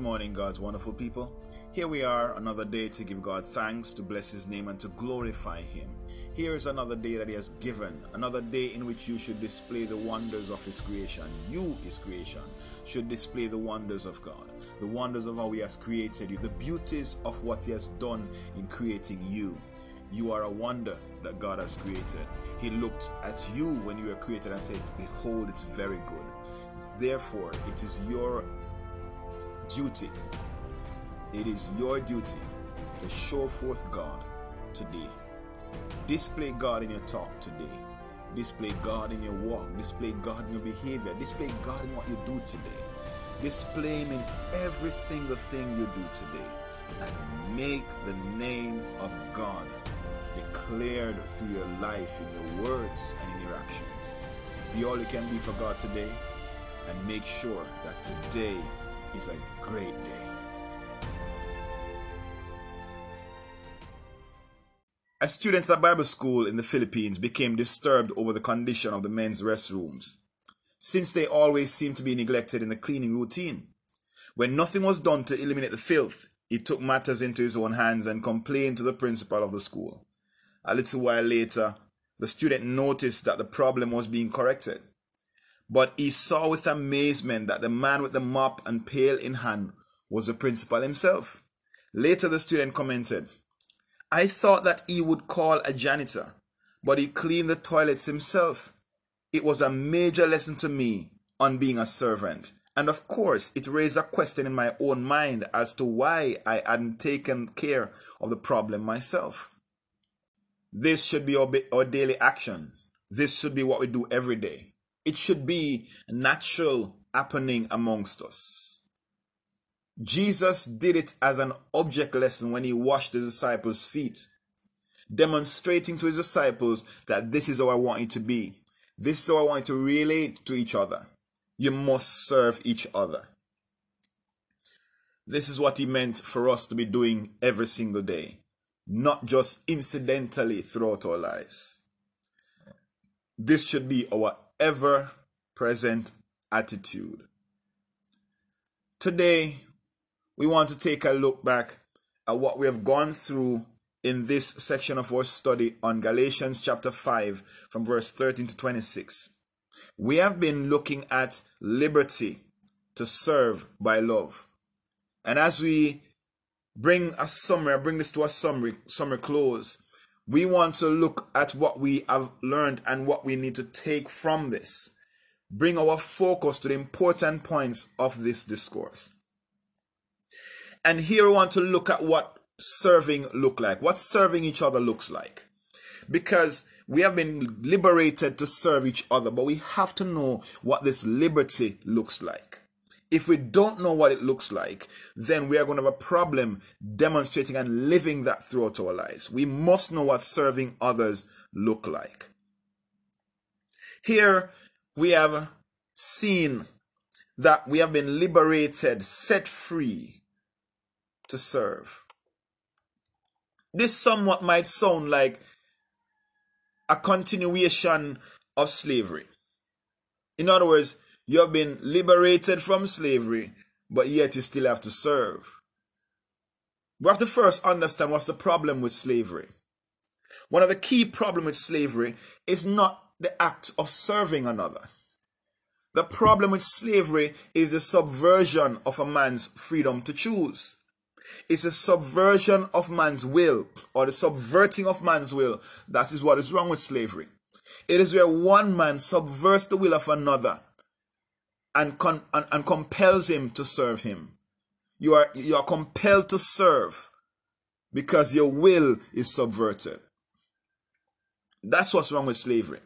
Morning, God's wonderful people. Here we are, another day to give God thanks, to bless His name, and to glorify Him. Here is another day that He has given, another day in which you should display the wonders of His creation. You, His creation, should display the wonders of God, the wonders of how He has created you, the beauties of what He has done in creating you. You are a wonder that God has created. He looked at you when you were created and said, Behold, it's very good. Therefore, it is your duty. It is your duty to show forth God today. Display God in your talk today. Display God in your walk. Display God in your behavior. Display God in what you do today. Display Him in every single thing you do today. And make the name of God declared through your life, in your words, and in your actions. Be all you can be for God today. And make sure that today is a great day. A student at Bible school in the Philippines became disturbed over the condition of the men's restrooms, since they always seemed to be neglected in the cleaning routine. When nothing was done to eliminate the filth, he took matters into his own hands and complained to the principal of the school. A little while later, the student noticed that the problem was being corrected. But he saw with amazement that the man with the mop and pail in hand was the principal himself. Later, the student commented, I thought that he would call a janitor, but he cleaned the toilets himself. It was a major lesson to me on being a servant. And of course, it raised a question in my own mind as to why I hadn't taken care of the problem myself. This should be our, daily action. This should be what we do every day. It should be natural happening amongst us. Jesus did it as an object lesson when he washed his disciples' feet, demonstrating to his disciples that this is how I want you to be. This is how I want you to relate to each other. You must serve each other. This is what he meant for us to be doing every single day, not just incidentally throughout our lives. This should be our ever present attitude. Today, we want to take a look back at what we have gone through in this section of our study on Galatians chapter 5 from verse 13 to 26. We have been looking at liberty to serve by love. And as we bring a summary, bring this to a summary, summary close, we want to look at what we have learned and what we need to take from this. Bring our focus to the important points of this discourse. And here we want to look at what serving look like, what serving each other looks like. Because we have been liberated to serve each other, but we have to know what this liberty looks like. If we don't know what it looks like, then we are going to have a problem demonstrating and living that throughout our lives. We must know what serving others look like. Here we have seen that we have been liberated, set free to serve. This somewhat might sound like a continuation of slavery. In other words, you have been liberated from slavery, but yet you still have to serve. We have to first understand what's the problem with slavery. One of the key problems with slavery is not the act of serving another. The problem with slavery is the subversion of a man's freedom to choose. It's a subversion of man's will or the subverting of man's will. That is what is wrong with slavery. It is where one man subverts the will of another and, con- and, and compels him to serve him. You are, you are compelled to serve because your will is subverted. That's what's wrong with slavery.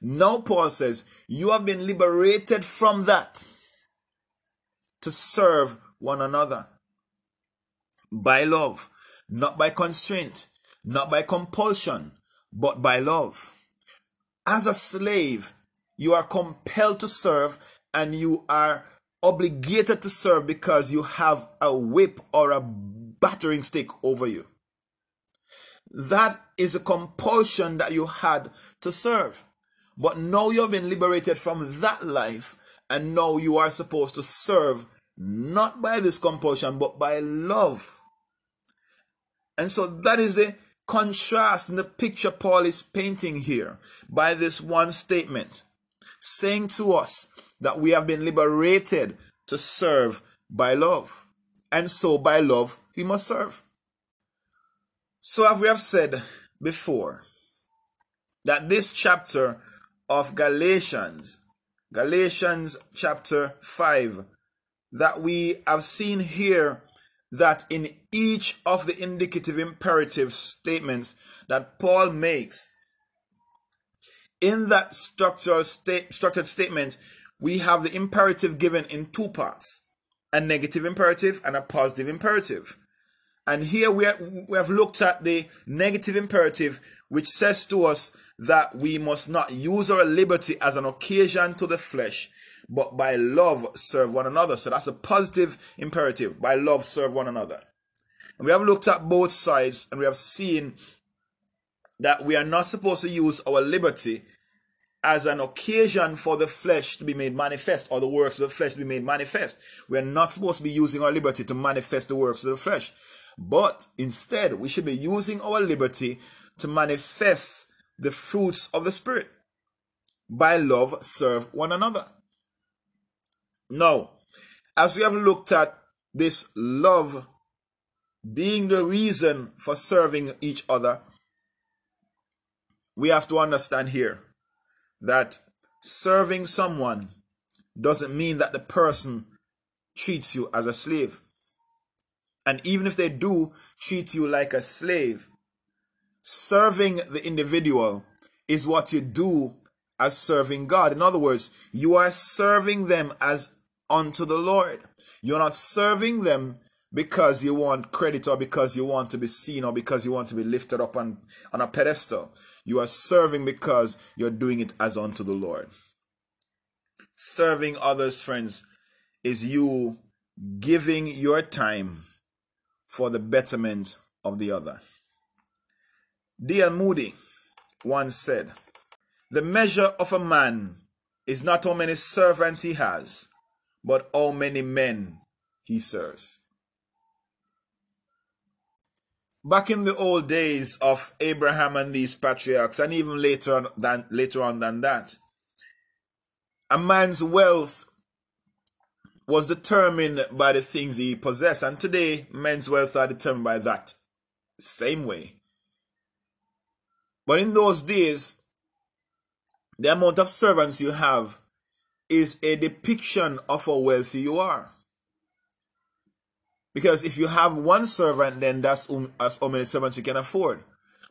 Now, Paul says, You have been liberated from that to serve one another by love, not by constraint, not by compulsion, but by love. As a slave, you are compelled to serve and you are obligated to serve because you have a whip or a battering stick over you. That is a compulsion that you had to serve. But now you have been liberated from that life, and now you are supposed to serve not by this compulsion, but by love. And so that is the contrast in the picture Paul is painting here by this one statement, saying to us that we have been liberated to serve by love. And so by love, we must serve. So, as we have said before, that this chapter of Galatians, Galatians chapter 5, that we have seen here that in each of the indicative imperative statements that Paul makes, in that structural structured statement, we have the imperative given in two parts a negative imperative and a positive imperative. And here we, are, we have looked at the negative imperative, which says to us that we must not use our liberty as an occasion to the flesh, but by love serve one another. So that's a positive imperative. By love serve one another. And we have looked at both sides and we have seen that we are not supposed to use our liberty as an occasion for the flesh to be made manifest or the works of the flesh to be made manifest. We are not supposed to be using our liberty to manifest the works of the flesh. But instead, we should be using our liberty to manifest the fruits of the Spirit. By love, serve one another. Now, as we have looked at this love being the reason for serving each other, we have to understand here that serving someone doesn't mean that the person treats you as a slave. And even if they do treat you like a slave, serving the individual is what you do as serving God. In other words, you are serving them as unto the Lord. You're not serving them because you want credit or because you want to be seen or because you want to be lifted up on, on a pedestal. You are serving because you're doing it as unto the Lord. Serving others, friends, is you giving your time for the betterment of the other. D.L. Moody once said, The measure of a man is not how many servants he has, but how many men he serves. Back in the old days of Abraham and these patriarchs, and even later on than later on than that, a man's wealth was determined by the things he possessed, and today men's wealth are determined by that same way. But in those days, the amount of servants you have is a depiction of how wealthy you are. Because if you have one servant, then that's, um, that's how many servants you can afford.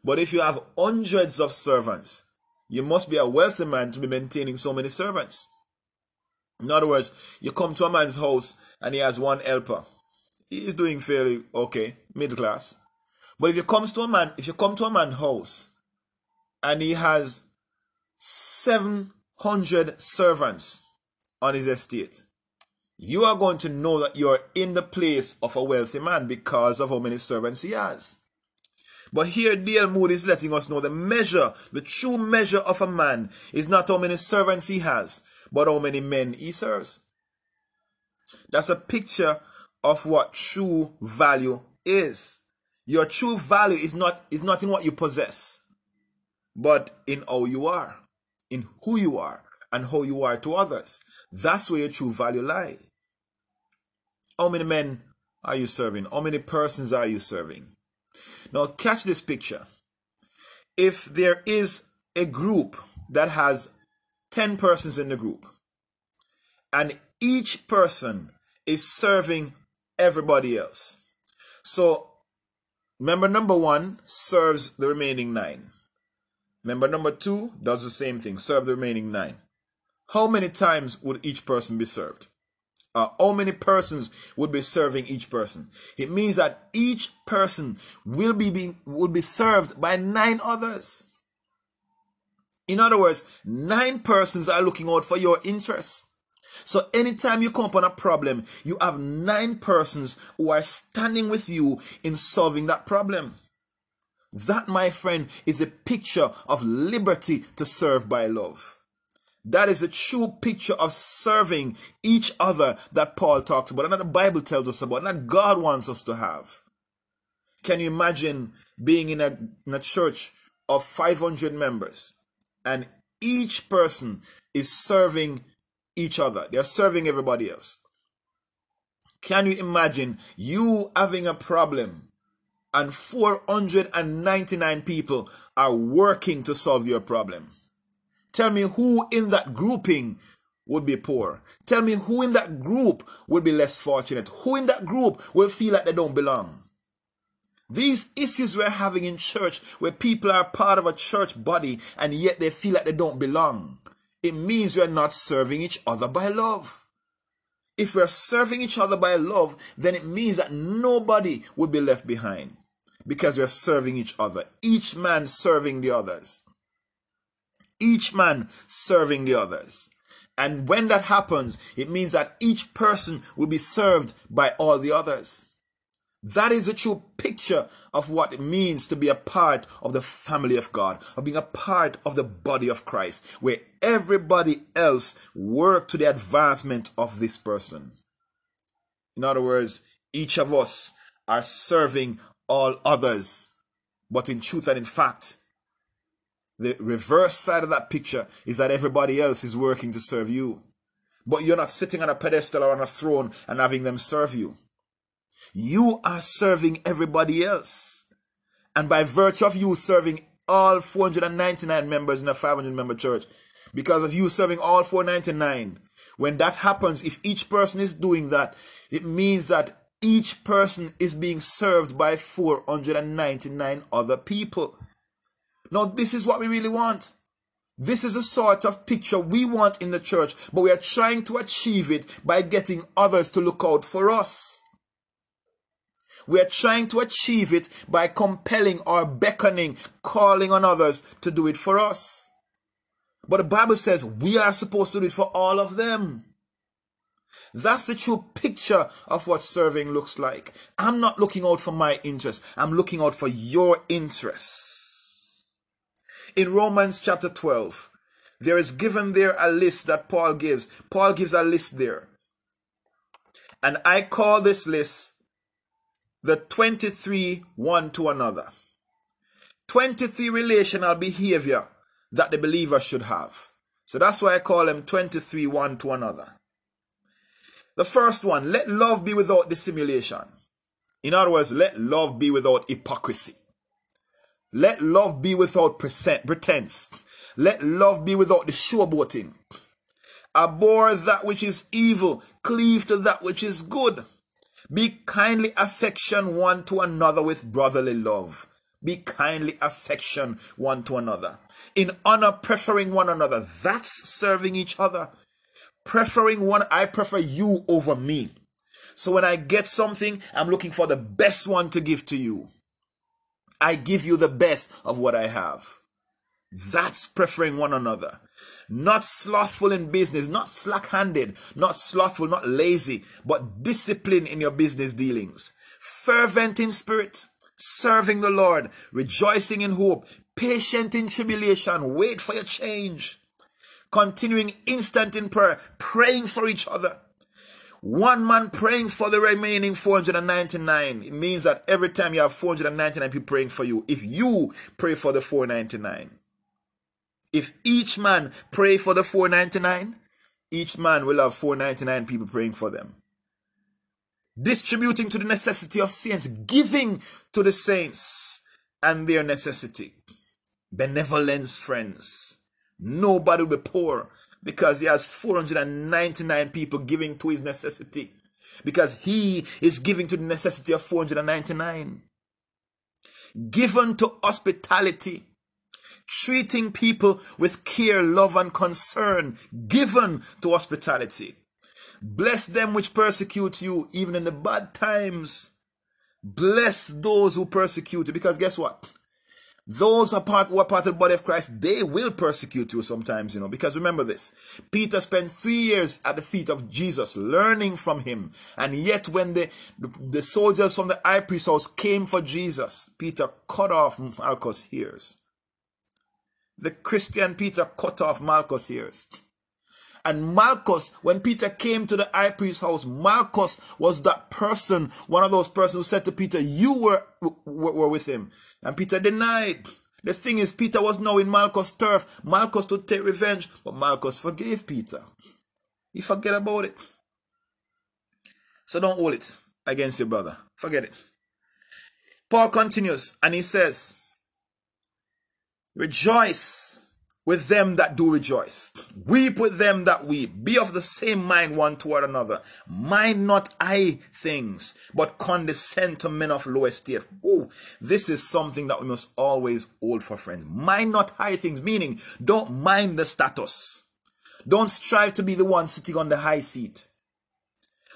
But if you have hundreds of servants, you must be a wealthy man to be maintaining so many servants. In other words, you come to a man's house and he has one helper. He is doing fairly okay, middle class. But if you comes to a man, if you come to a man's house and he has 700 servants on his estate, you are going to know that you are in the place of a wealthy man because of how many servants he has. But here, D.L. Moody is letting us know the measure, the true measure of a man is not how many servants he has, but how many men he serves. That's a picture of what true value is. Your true value is not, is not in what you possess, but in how you are, in who you are, and how you are to others. That's where your true value lies. How many men are you serving? How many persons are you serving? Now, catch this picture. If there is a group that has 10 persons in the group, and each person is serving everybody else. So, member number one serves the remaining nine. Member number two does the same thing, serve the remaining nine. How many times would each person be served? Uh, how many persons would be serving each person? It means that each person will be being, will be served by nine others. In other words, nine persons are looking out for your interests. So anytime you come upon a problem, you have nine persons who are standing with you in solving that problem. That, my friend, is a picture of liberty to serve by love. That is a true picture of serving each other that Paul talks about, and that the Bible tells us about, and that God wants us to have. Can you imagine being in a, in a church of 500 members and each person is serving each other? They're serving everybody else. Can you imagine you having a problem and 499 people are working to solve your problem? Tell me who in that grouping would be poor. Tell me who in that group will be less fortunate. Who in that group will feel like they don't belong. These issues we're having in church where people are part of a church body and yet they feel like they don't belong. It means we're not serving each other by love. If we're serving each other by love, then it means that nobody would be left behind because we're serving each other, each man serving the others each man serving the others. And when that happens, it means that each person will be served by all the others. That is a true picture of what it means to be a part of the family of God, of being a part of the body of Christ, where everybody else work to the advancement of this person. In other words, each of us are serving all others. But in truth and in fact, the reverse side of that picture is that everybody else is working to serve you. But you're not sitting on a pedestal or on a throne and having them serve you. You are serving everybody else. And by virtue of you serving all 499 members in a 500 member church, because of you serving all 499, when that happens, if each person is doing that, it means that each person is being served by 499 other people. Now, this is what we really want. This is a sort of picture we want in the church, but we are trying to achieve it by getting others to look out for us. We are trying to achieve it by compelling or beckoning, calling on others to do it for us. But the Bible says we are supposed to do it for all of them. That's the true picture of what serving looks like. I'm not looking out for my interest. I'm looking out for your interests. In Romans chapter 12, there is given there a list that Paul gives. Paul gives a list there. And I call this list the 23 one to another. 23 relational behavior that the believer should have. So that's why I call them 23 one to another. The first one, let love be without dissimulation. In other words, let love be without hypocrisy. Let love be without pretense. Let love be without the showboating. Abhor that which is evil. Cleave to that which is good. Be kindly affection one to another with brotherly love. Be kindly affection one to another. In honor, preferring one another. That's serving each other. Preferring one, I prefer you over me. So when I get something, I'm looking for the best one to give to you. I give you the best of what I have. That's preferring one another. Not slothful in business, not slack handed, not slothful, not lazy, but discipline in your business dealings. Fervent in spirit, serving the Lord, rejoicing in hope, patient in tribulation, wait for your change. Continuing instant in prayer, praying for each other one man praying for the remaining 499. It means that every time you have 499 people praying for you, if you pray for the 499, if each man pray for the 499, each man will have 499 people praying for them. Distributing to the necessity of saints, giving to the saints and their necessity. Benevolence, friends. Nobody will be poor because he has 499 people giving to his necessity. Because he is giving to the necessity of 499 given to hospitality treating people with care love and concern. Given to hospitality. Bless them which persecute you even in the bad times. Bless those who persecute you. Because guess what those are part who are part of the body of Christ, they will persecute you sometimes, you know, because remember this. Peter spent three years at the feet of Jesus, learning from him. And yet when the, the, the soldiers from the high priest house came for Jesus, Peter cut off Malchus' ears. The Christian Peter cut off Malchus' ears. And Malchus, when Peter came to the high priest's house, Malchus was that person, one of those persons who said to Peter, You were, were, with him. And Peter denied. The thing is, Peter was now in Malchus' turf. Malchus to take revenge, but Malchus forgave Peter. He forget about it. So don't hold it against your brother. Forget it. Paul continues and he says, Rejoice with them that do rejoice. Weep with them that weep. Be of the same mind one toward another. Mind not high things, but condescend to men of low estate. Oh, this is something that we must always hold for friends. Mind not high things, meaning don't mind the status. Don't strive to be the one sitting on the high seat,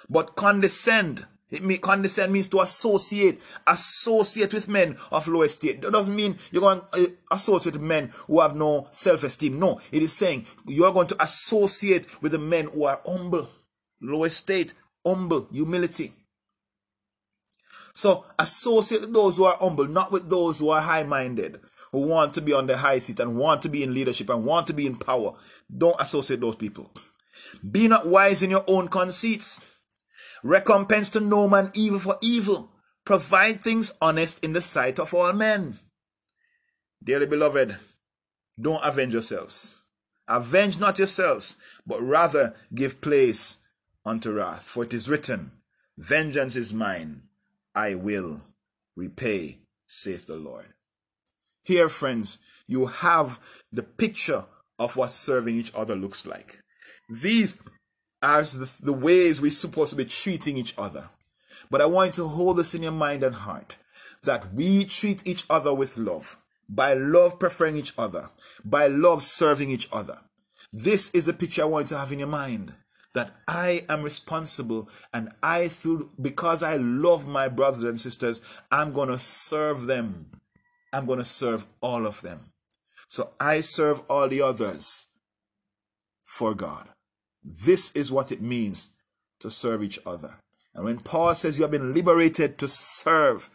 but condescend it may, condescend means to associate, associate with men of low estate. That doesn't mean you're going to uh, associate with men who have no self-esteem. No, it is saying you are going to associate with the men who are humble, low estate, humble, humility. So associate with those who are humble, not with those who are high-minded, who want to be on the high seat and want to be in leadership and want to be in power. Don't associate those people. Be not wise in your own conceits Recompense to no man evil for evil. Provide things honest in the sight of all men. Dearly beloved, don't avenge yourselves. Avenge not yourselves, but rather give place unto wrath. For it is written, Vengeance is mine, I will repay, saith the Lord. Here, friends, you have the picture of what serving each other looks like. These as the, the ways we're supposed to be treating each other. But I want you to hold this in your mind and heart that we treat each other with love, by love preferring each other, by love serving each other. This is the picture I want you to have in your mind that I am responsible and I through because I love my brothers and sisters, I'm going to serve them. I'm going to serve all of them. So I serve all the others for God. This is what it means to serve each other. And when Paul says you have been liberated to serve,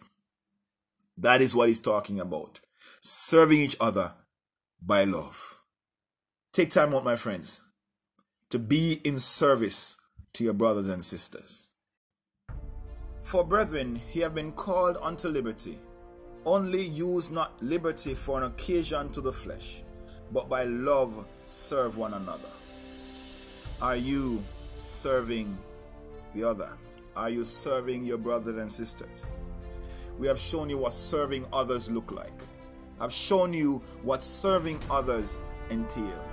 that is what he's talking about. Serving each other by love. Take time out, my friends, to be in service to your brothers and sisters. For brethren, ye have been called unto liberty. Only use not liberty for an occasion to the flesh, but by love serve one another. Are you serving the other? Are you serving your brothers and sisters? We have shown you what serving others look like. I've shown you what serving others entail.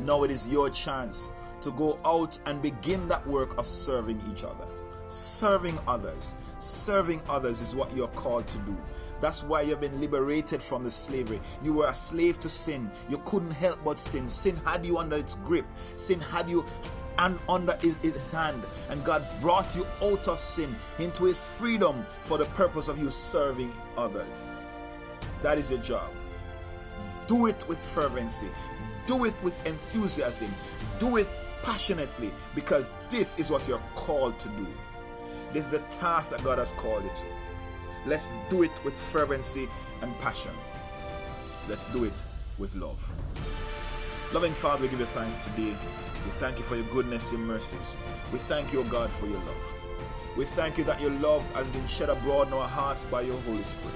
Now it is your chance to go out and begin that work of serving each other. Serving others. Serving others is what you're called to do. That's why you've been liberated from the slavery. You were a slave to sin. You couldn't help but sin. Sin had you under its grip. Sin had you and under his, his, hand. And God brought you out of sin into his freedom for the purpose of you serving others. That is your job. Do it with fervency. Do it with enthusiasm. Do it passionately because this is what you're called to do. This is a task that God has called you to. Let's do it with fervency and passion. Let's do it with love. Loving Father, we give you thanks today. We thank you for your goodness, your mercies. We thank you, O God, for your love. We thank you that your love has been shed abroad in our hearts by your Holy Spirit.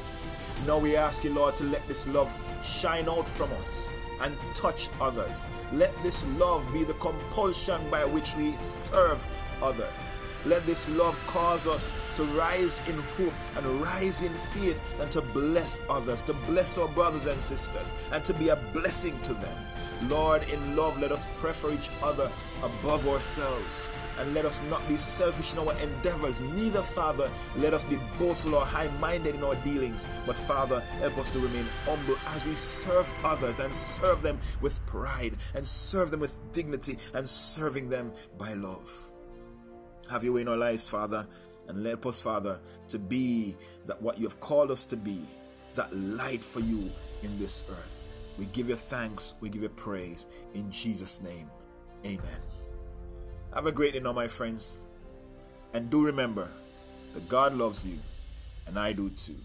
Now we ask you, Lord, to let this love shine out from us and touch others. Let this love be the compulsion by which we serve others. Let this love cause us to rise in hope and rise in faith and to bless others, to bless our brothers and sisters, and to be a blessing to them. Lord, in love, let us prefer each other above ourselves. And let us not be selfish in our endeavors. Neither, Father, let us be boastful or high minded in our dealings. But, Father, help us to remain humble as we serve others and serve them with pride and serve them with dignity and serving them by love. Have your way in our lives, Father, and help us, Father, to be that what you have called us to be, that light for you in this earth. We give you thanks, we give you praise. In Jesus' name, amen. Have a great day now, my friends. And do remember that God loves you, and I do too.